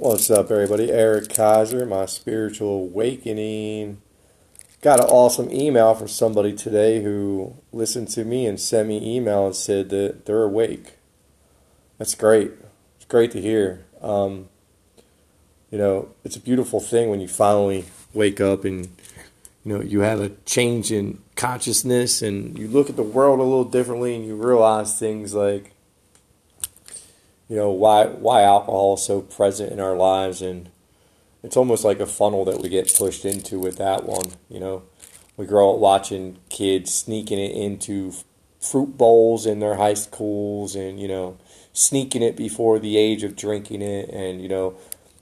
What's up, everybody? Eric Kaiser, my spiritual awakening. Got an awesome email from somebody today who listened to me and sent me email and said that they're awake. That's great. It's great to hear. Um, you know, it's a beautiful thing when you finally wake up and you know you have a change in consciousness and you look at the world a little differently and you realize things like you know why why alcohol is so present in our lives. And it's almost like a funnel that we get pushed into with that one you know. We grow up watching kids sneaking it into fruit bowls in their high schools and you know sneaking it before the age of drinking it. And you know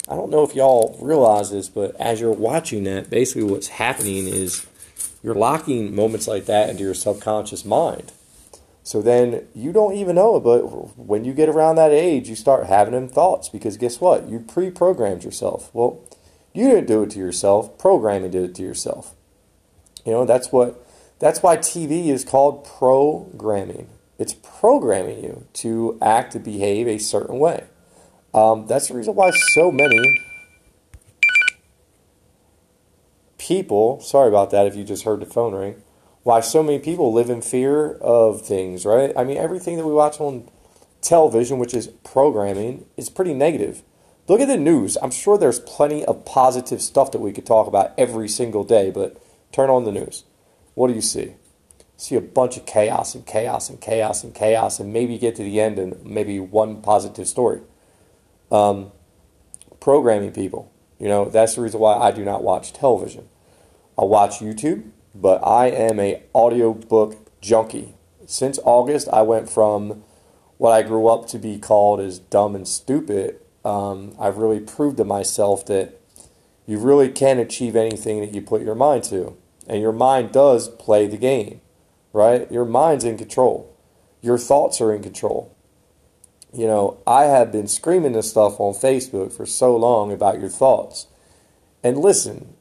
I don't know if y'all realize this but as you're watching that basically what's happening is you're locking moments like that into your subconscious mind so then you don't even know it, but when you get around that age, you start having them thoughts because guess what? You pre programmed yourself. Well, you didn't do it to yourself, programming did it to yourself. You know, that's what that's why TV is called programming. It's programming you to act to behave a certain way. Um, that's the reason why so many people, sorry about that if you just heard the phone ring, why so many people live in fear of things, right? I mean, everything that we watch on television, which is programming, is pretty negative. Look at the news. I'm sure there's plenty of positive stuff that we could talk about every single day, but turn on the news. What do you see? See a bunch of chaos and chaos and chaos and chaos, and maybe get to the end and maybe one positive story. Um, programming people. You know, that's the reason why I do not watch television. I'll watch YouTube but I am a audiobook junkie. Since August, I went from what I grew up to be called as dumb and stupid. Um, I've really proved to myself that you really can achieve anything that you put your mind to. And your mind does play the game, right? Your mind's in control. Your thoughts are in control. You know, I have been screaming this stuff on Facebook for so long about your thoughts. And listen,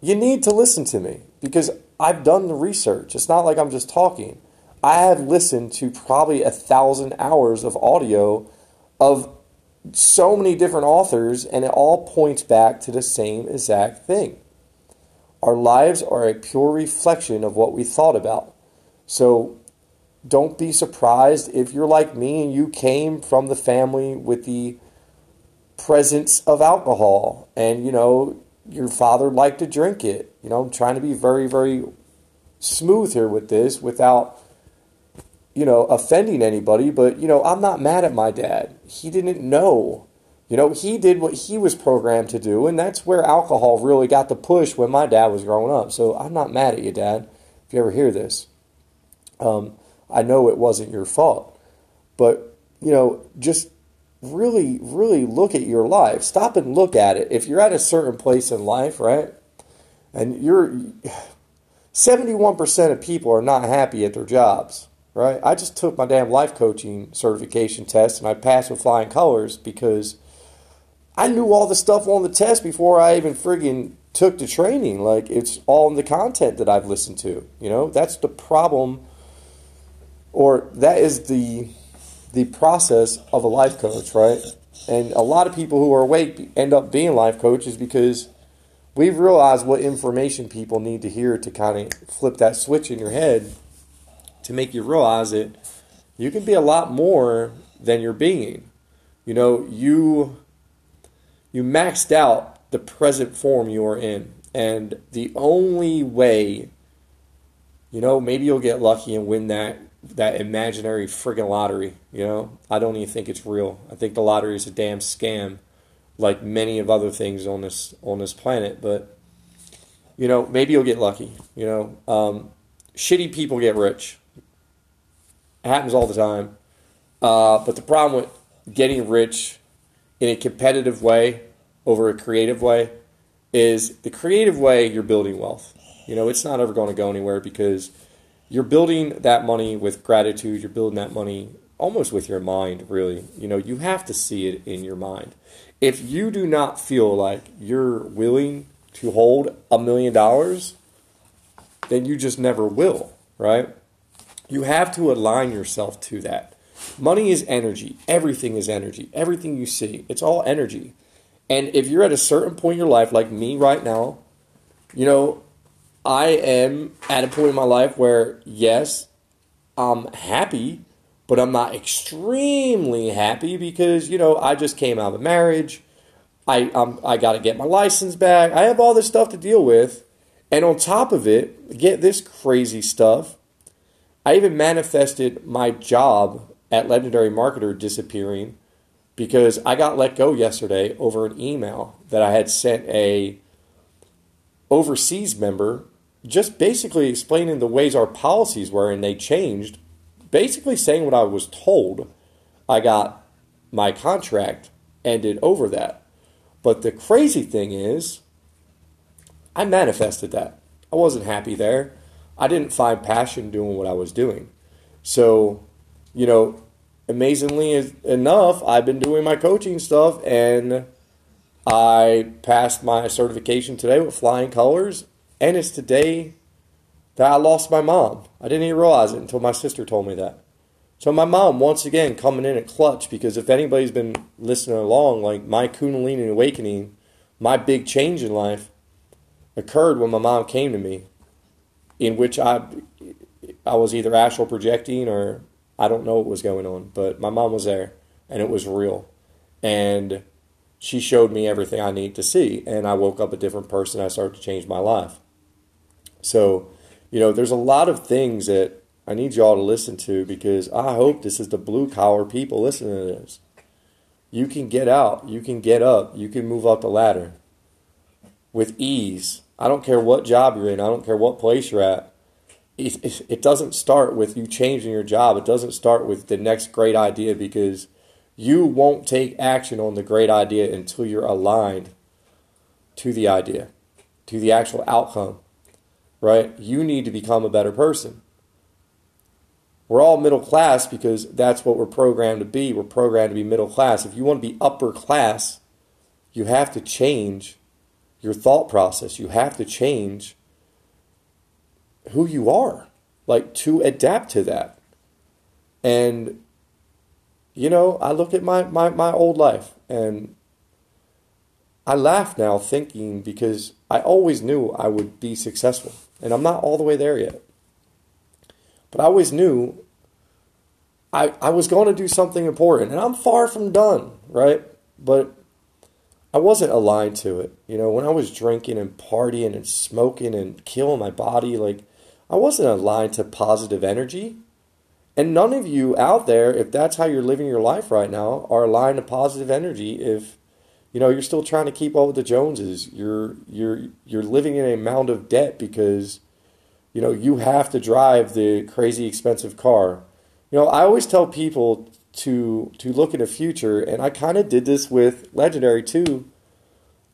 you need to listen to me because I've done the research. It's not like I'm just talking. I have listened to probably a thousand hours of audio of so many different authors, and it all points back to the same exact thing. Our lives are a pure reflection of what we thought about. So don't be surprised if you're like me and you came from the family with the presence of alcohol and you know your father liked to drink it. You know, I'm trying to be very, very smooth here with this without, you know, offending anybody. But, you know, I'm not mad at my dad. He didn't know. You know, he did what he was programmed to do, and that's where alcohol really got the push when my dad was growing up. So I'm not mad at you, Dad, if you ever hear this. Um, I know it wasn't your fault. But, you know, just really, really look at your life. Stop and look at it. If you're at a certain place in life, right, and you're 71% of people are not happy at their jobs, right? I just took my damn life coaching certification test and I passed with flying colors because I knew all the stuff on the test before I even friggin' took the training. Like, it's all in the content that I've listened to. You know, that's the problem, or that is the the process of a life coach, right? And a lot of people who are awake end up being life coaches because we've realized what information people need to hear to kind of flip that switch in your head to make you realize that you can be a lot more than you're being. You know, you you maxed out the present form you are in. And the only way, you know, maybe you'll get lucky and win that that imaginary friggin' lottery. You know, I don't even think it's real. I think the lottery is a damn scam, like many of other things on this on this planet. But you know, maybe you'll get lucky. You know, um, shitty people get rich. It happens all the time. Uh, but the problem with getting rich in a competitive way over a creative way is the creative way you're building wealth. You know, it's not ever going to go anywhere because you're building that money with gratitude. You're building that money almost with your mind, really. You know, you have to see it in your mind. If you do not feel like you're willing to hold a million dollars, then you just never will, right? You have to align yourself to that. Money is energy. Everything is energy. Everything you see, it's all energy. And if you're at a certain point in your life, like me right now, you know, I am at a point in my life where, yes, I'm happy, but I'm not extremely happy because, you know, I just came out of a marriage. I, um, I got to get my license back. I have all this stuff to deal with. And on top of it, get this crazy stuff. I even manifested my job at Legendary Marketer disappearing because I got let go yesterday over an email that I had sent a overseas member just basically explaining the ways our policies were and they changed. Basically saying what I was told I got my contract ended over that. But the crazy thing is I manifested that. I wasn't happy there. I didn't find passion doing what I was doing. So you know amazingly enough, I've been doing my coaching stuff and I passed my certification today with flying colors. And it's today that I lost my mom. I didn't even realize it until my sister told me that. So my mom, once again, coming in at clutch because if anybody's been listening along, like my Kundalini awakening, my big change in life occurred when my mom came to me, in which I, I was either astral projecting or I don't know what was going on, but my mom was there and it was real. And she showed me everything I need to see. And I woke up a different person. I started to change my life. So, you know, there's a lot of things that I need y'all to listen to because I hope this is the blue collar people listening to this. You can get out, you can get up, you can move up the ladder with ease. I don't care what job you're in, I don't care what place you're at it, it doesn't start with you changing your job. It doesn't start with the next great idea because you won't take action on the great idea until you're aligned to the idea, to the actual outcome, right? You need to become a better person. We're all middle class because that's what we're programmed to be. We're programmed to be middle class. If you want to be upper class, you have to change your thought process. You have to change who you are, like to adapt to that. And, you know, I look at my, my, my old life and I laugh now thinking because I always knew I would be successful. And I'm not all the way there yet. But I always knew I, I was going to do something important. And I'm far from done, right? But I wasn't aligned to it. You know, when I was drinking and partying and smoking and killing my body, like I wasn't aligned to positive energy. And none of you out there, if that's how you're living your life right now, are aligned to positive energy. If you know you're still trying to keep up with the Joneses, you're you're you're living in a mound of debt because you know you have to drive the crazy expensive car. You know, I always tell people to to look at the future, and I kind of did this with Legendary too.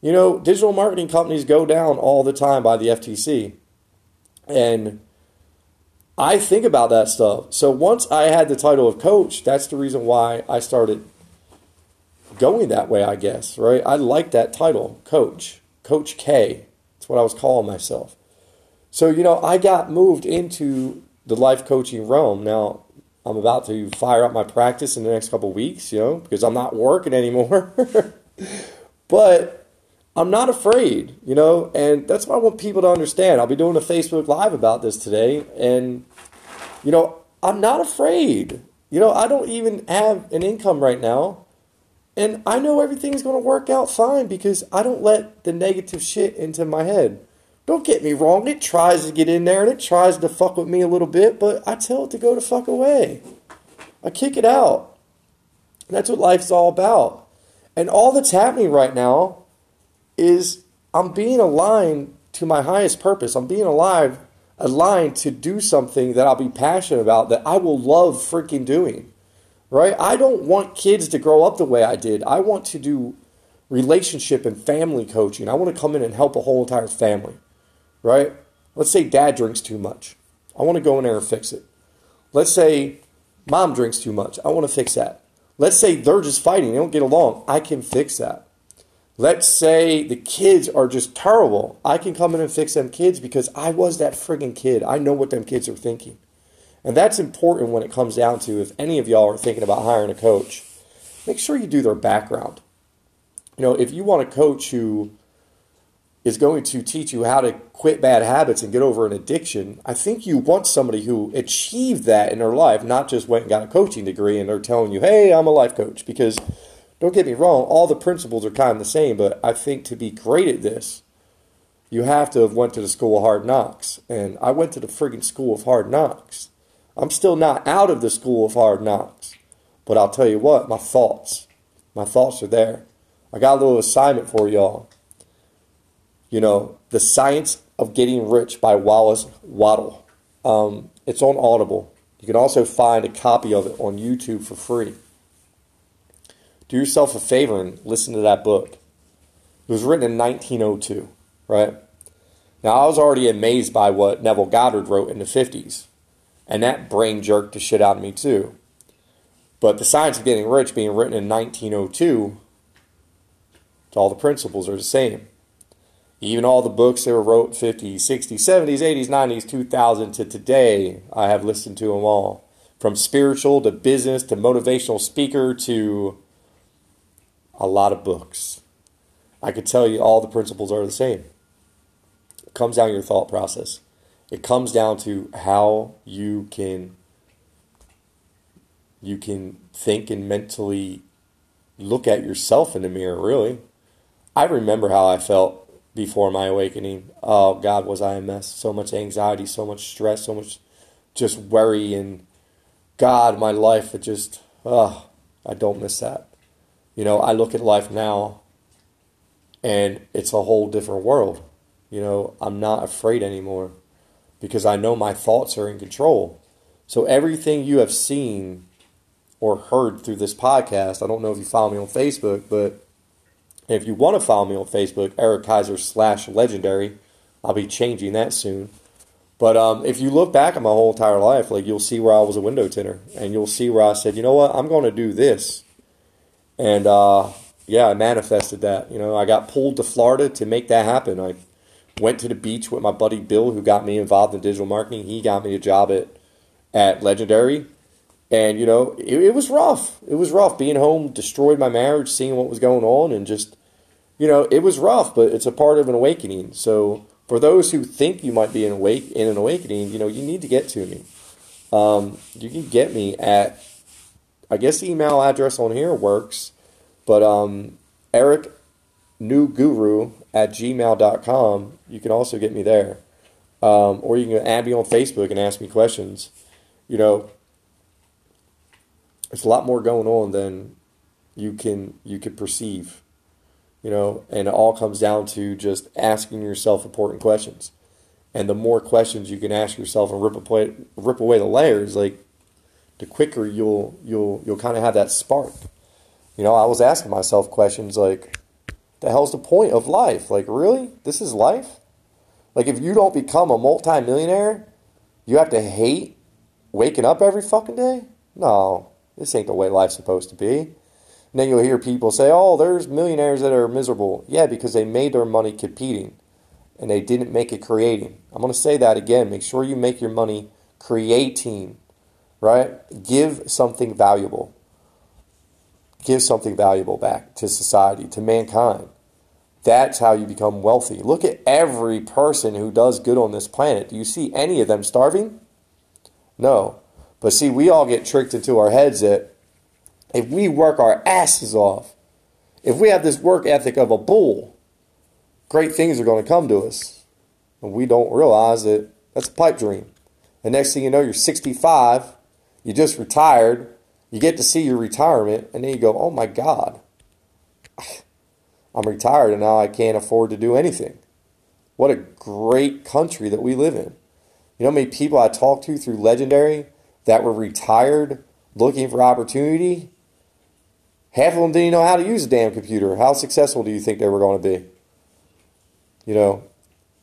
You know, digital marketing companies go down all the time by the FTC. And I think about that stuff. So once I had the title of coach, that's the reason why I started going that way, I guess, right? I like that title, coach, Coach K. That's what I was calling myself. So, you know, I got moved into the life coaching realm. Now, I'm about to fire up my practice in the next couple weeks, you know, because I'm not working anymore. but I'm not afraid, you know, and that's what I want people to understand. I'll be doing a Facebook Live about this today, and, you know, I'm not afraid. You know, I don't even have an income right now, and I know everything's going to work out fine because I don't let the negative shit into my head. Don't get me wrong, it tries to get in there and it tries to fuck with me a little bit, but I tell it to go to fuck away. I kick it out. That's what life's all about. And all that's happening right now is I'm being aligned to my highest purpose. I'm being alive, aligned to do something that I'll be passionate about, that I will love freaking doing. Right? I don't want kids to grow up the way I did. I want to do relationship and family coaching. I want to come in and help a whole entire family. Right? Let's say dad drinks too much. I want to go in there and fix it. Let's say mom drinks too much. I want to fix that. Let's say they're just fighting, they don't get along. I can fix that. Let's say the kids are just terrible. I can come in and fix them kids because I was that friggin' kid. I know what them kids are thinking. And that's important when it comes down to if any of y'all are thinking about hiring a coach, make sure you do their background. You know, if you want a coach who is going to teach you how to quit bad habits and get over an addiction, I think you want somebody who achieved that in their life, not just went and got a coaching degree and they're telling you, hey, I'm a life coach. Because don't get me wrong, all the principles are kind of the same, but I think to be great at this, you have to have went to the school of hard knocks. And I went to the friggin' school of hard knocks. I'm still not out of the school of hard knocks. But I'll tell you what, my thoughts, my thoughts are there. I got a little assignment for y'all. You know, The Science of Getting Rich by Wallace Wattles. Um, it's on Audible. You can also find a copy of it on YouTube for free. Do yourself a favor and listen to that book. It was written in 1902, right? Now, I was already amazed by what Neville Goddard wrote in the 50s, and that brain jerked the shit out of me too. But The Science of Getting Rich being written in 1902 all the principles are the same. Even all the books that were wrote 50s, 60s, 70s, 80s, 90s, 2000 to today, I have listened to them all. From spiritual to business to motivational speaker to a lot of books. I could tell you all the principles are the same. It comes down to your thought process. It comes down to how you can you can think and mentally look at yourself in the mirror, really. I remember how I felt before my awakening. Oh God, was I a mess? So much anxiety, so much stress, so much just worry, and God, my life. It just, oh, I don't miss that. You know, I look at life now, and it's a whole different world. You know, I'm not afraid anymore because I know my thoughts are in control. So everything you have seen or heard through this podcast, I don't know if you follow me on Facebook, but if you want to follow me on Facebook, Eric Kaiser slash legendary, I'll be changing that soon. But um, if you look back at my whole entire life, like you'll see where I was a window tinner, and you'll see where I said, you know what, I'm going to do this, and uh, yeah, I manifested that. You know, I got pulled to Florida to make that happen. I went to the beach with my buddy Bill, who got me involved in digital marketing. He got me a job at at Legendary, and, you know, it, it was rough. It was rough. Being home destroyed my marriage, seeing what was going on, and just, you know, it was rough, but it's a part of an awakening. So for those who think you might be in, awake, in an awakening, you know, you need to get to me. Um, you can get me at, I guess the email address on here works, but um, Eric New Guru at gmail.com. You can also get me there. Um, or you can add me on Facebook and ask me questions. You know, there's a lot more going on than you can you could perceive you know and it all comes down to just asking yourself important questions and the more questions you can ask yourself and rip away rip away the layers like the quicker you'll you'll you'll kind of have that spark you know i was asking myself questions like the hell's the point of life like really this is life like if you don't become a multimillionaire you have to hate waking up every fucking day no this ain't the way life's supposed to be. And then you'll hear people say, oh, there's millionaires that are miserable. Yeah, because they made their money competing and they didn't make it creating. I'm going to say that again. Make sure you make your money creating, right? Give something valuable. Give something valuable back to society, to mankind. That's how you become wealthy. Look at every person who does good on this planet. Do you see any of them starving? No. But see, we all get tricked into our heads that if we work our asses off, if we have this work ethic of a bull, great things are going to come to us. And we don't realize that that's a pipe dream. The next thing you know, you're 65, you just retired, you get to see your retirement, and then you go, oh my God, I'm retired and now I can't afford to do anything. What a great country that we live in. You know how many people I talk to through Legendary that were retired looking for opportunity, half of them didn't know how to use a damn computer. How successful do you think they were going to be? You know,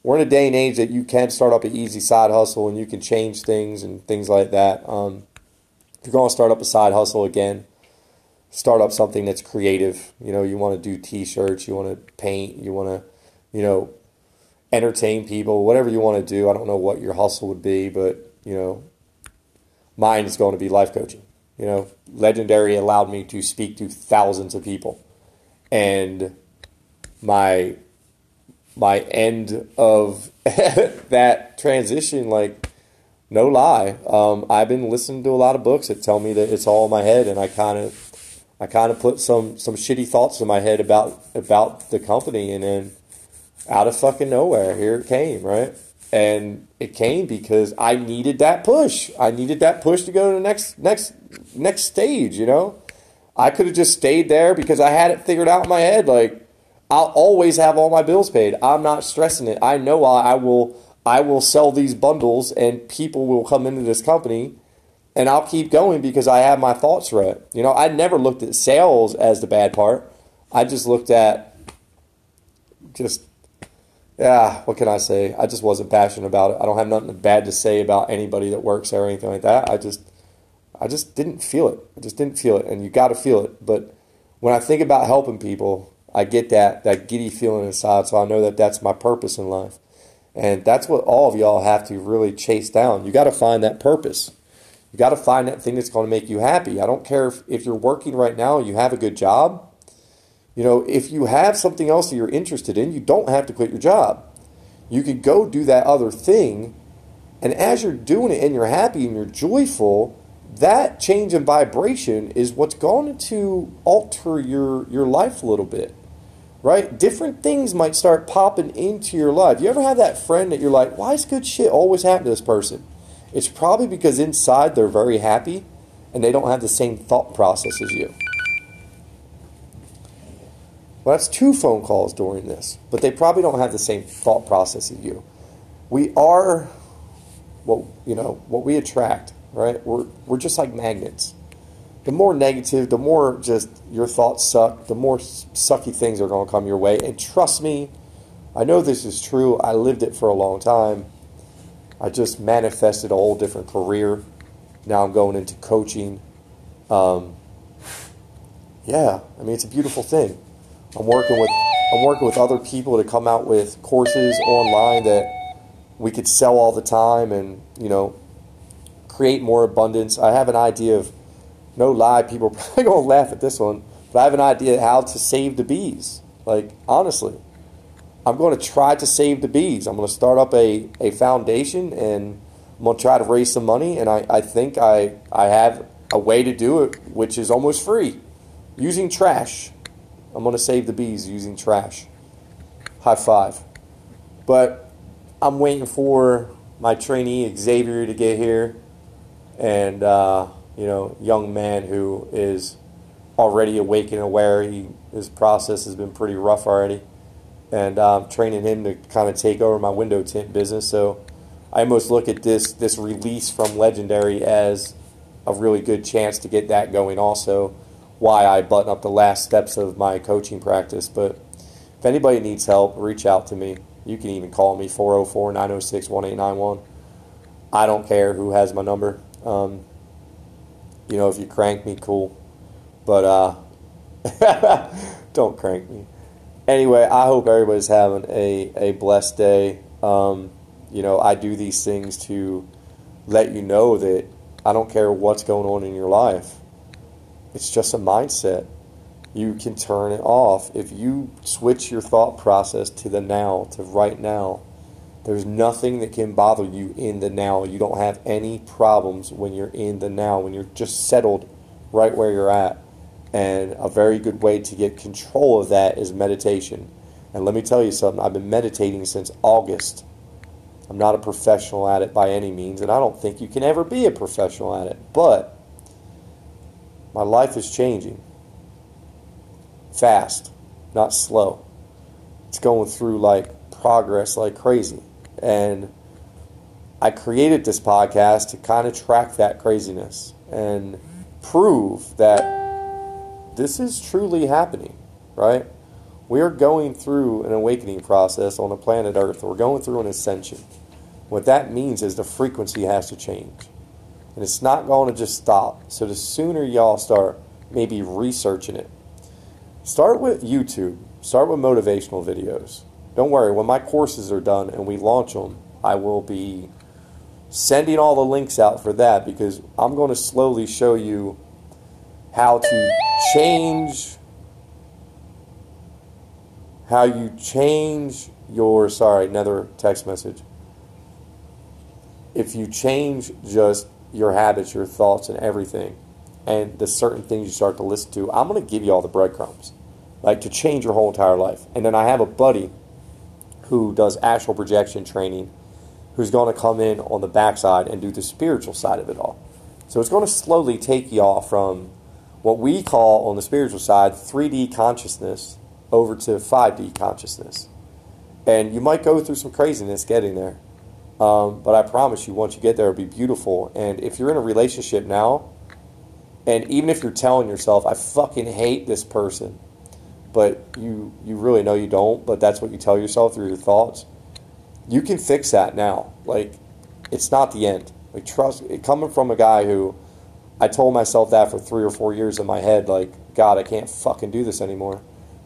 we're in a day and age that you can start up an easy side hustle and you can change things and things like that. Um, if you're going to start up a side hustle again, start up something that's creative. You know, you want to do T-shirts, you want to paint, you want to, you know, entertain people, whatever you want to do. I don't know what your hustle would be, but you know, mine is going to be life coaching. You know, Legendary allowed me to speak to thousands of people. And my my end of that transition, like no lie, um, I've been listening to a lot of books that tell me that it's all in my head, and I kind of I kind of put some some shitty thoughts in my head about about the company, and then out of fucking nowhere, here it came, right? And it came because I needed that push. I needed that push to go to the next next next stage, you know? I could have just stayed there because I had it figured out in my head like I'll always have all my bills paid. I'm not stressing it. I know I will I will sell these bundles and people will come into this company and I'll keep going because I have my thoughts right. You know, I never looked at sales as the bad part. I just looked at just yeah, what can I say? I just wasn't passionate about it. I don't have nothing bad to say about anybody that works there or anything like that. I just, I just didn't feel it. I just didn't feel it, and you got to feel it. But when I think about helping people, I get that that giddy feeling inside. So I know that that's my purpose in life, and that's what all of y'all have to really chase down. You got to find that purpose. You got to find that thing that's going to make you happy. I don't care if, if you're working right now, you have a good job you know, if you have something else that you're interested in, you don't have to quit your job. You could go do that other thing, and as you're doing it and you're happy and you're joyful, that change in vibration is what's going to alter your your life a little bit. Right? Different things might start popping into your life. You ever have that friend that you're like, why is good shit always happen to this person? It's probably because inside they're very happy and they don't have the same thought process as you. Well, that's two phone calls during this, but they probably don't have the same thought process as you. We are what you know what we attract, right? We're we're just like magnets. The more negative, the more just your thoughts suck, the more sucky things are going to come your way. And trust me, I know this is true. I lived it for a long time. I just manifested a whole different career. Now I'm going into coaching. Um, yeah, I mean it's a beautiful thing. I'm working with I'm working with other people to come out with courses online that we could sell all the time and you know create more abundance. I have an idea of no lie, people are probably gonna laugh at this one, but I have an idea how to save the bees. Like honestly, I'm going to try to save the bees. I'm going to start up a, a foundation and I'm going to try to raise some money. And I, I think I, I have a way to do it, which is almost free using trash. I'm going to save the bees using trash. High five. But I'm waiting for my trainee Xavier to get here, and uh, you know, young man who is already awake and aware. He his process has been pretty rough already, and um, training him to kind of take over my window tint business. So I almost look at this this release from Legendary as a really good chance to get that going also why I button up the last steps of my coaching practice. But if anybody needs help, reach out to me. You can even call me 404 906 1891. I don't care who has my number. Um, you know, if you crank me, cool. But uh, don't crank me. Anyway, I hope everybody's having a, a blessed day. Um, you know, I do these things to let you know that I don't care what's going on in your life. It's just a mindset. You can turn it off. If you switch your thought process to the now, to right now, there's nothing that can bother you in the now. You don't have any problems when you're in the now, when you're just settled right where you're at. And a very good way to get control of that is meditation. And let me tell you something, I've been meditating since August. I'm not a professional at it by any means, and I don't think you can ever be a professional at it. But my life is changing fast, not slow. It's going through like progress like crazy. And I created this podcast to kind of track that craziness and prove that this is truly happening, right? We are going through an awakening process on the planet Earth. We're going through an ascension. What that means is the frequency has to change. And it's not going to just stop. So the sooner y'all start maybe researching it, start with YouTube. Start with motivational videos. Don't worry, when my courses are done and we launch them, I will be sending all the links out for that because I'm going to slowly show you how to change how you change your sorry another text message. If you change just your habits your thoughts and everything and the certain things you start to listen to i'm going to give you all the breadcrumbs like to change your whole entire life. And then i have a buddy who does astral projection training who's going to come in on the backside and do the spiritual side of it all so it's going to slowly take y'all from what we call on the spiritual side 3d consciousness over to 5D consciousness. And you might go through some craziness getting there. Um, but I promise you, once you get there, it'll be beautiful. And if you're in a relationship now, and even if you're telling yourself, I fucking hate this person, but you, you really know you don't, but that's what you tell yourself through your thoughts, you can fix that now. Like, it's not the end. Like, trust, coming from a guy who I told myself that for three or four years in my head, like, God, I can't fucking do this anymore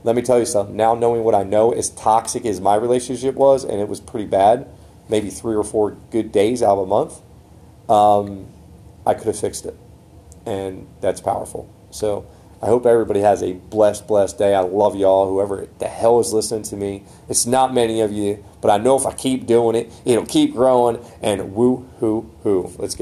let me tell you something. Now knowing what I know, as toxic as my relationship was, and it was pretty bad, maybe three or four good days out of a month, um, I could have fixed it, and that's powerful. So I hope everybody has a blessed, blessed day. I love y'all. Whoever the hell is listening to me, it's not many of you, but I know if I keep doing it, it'll keep growing. And woo hoo hoo. Let's get.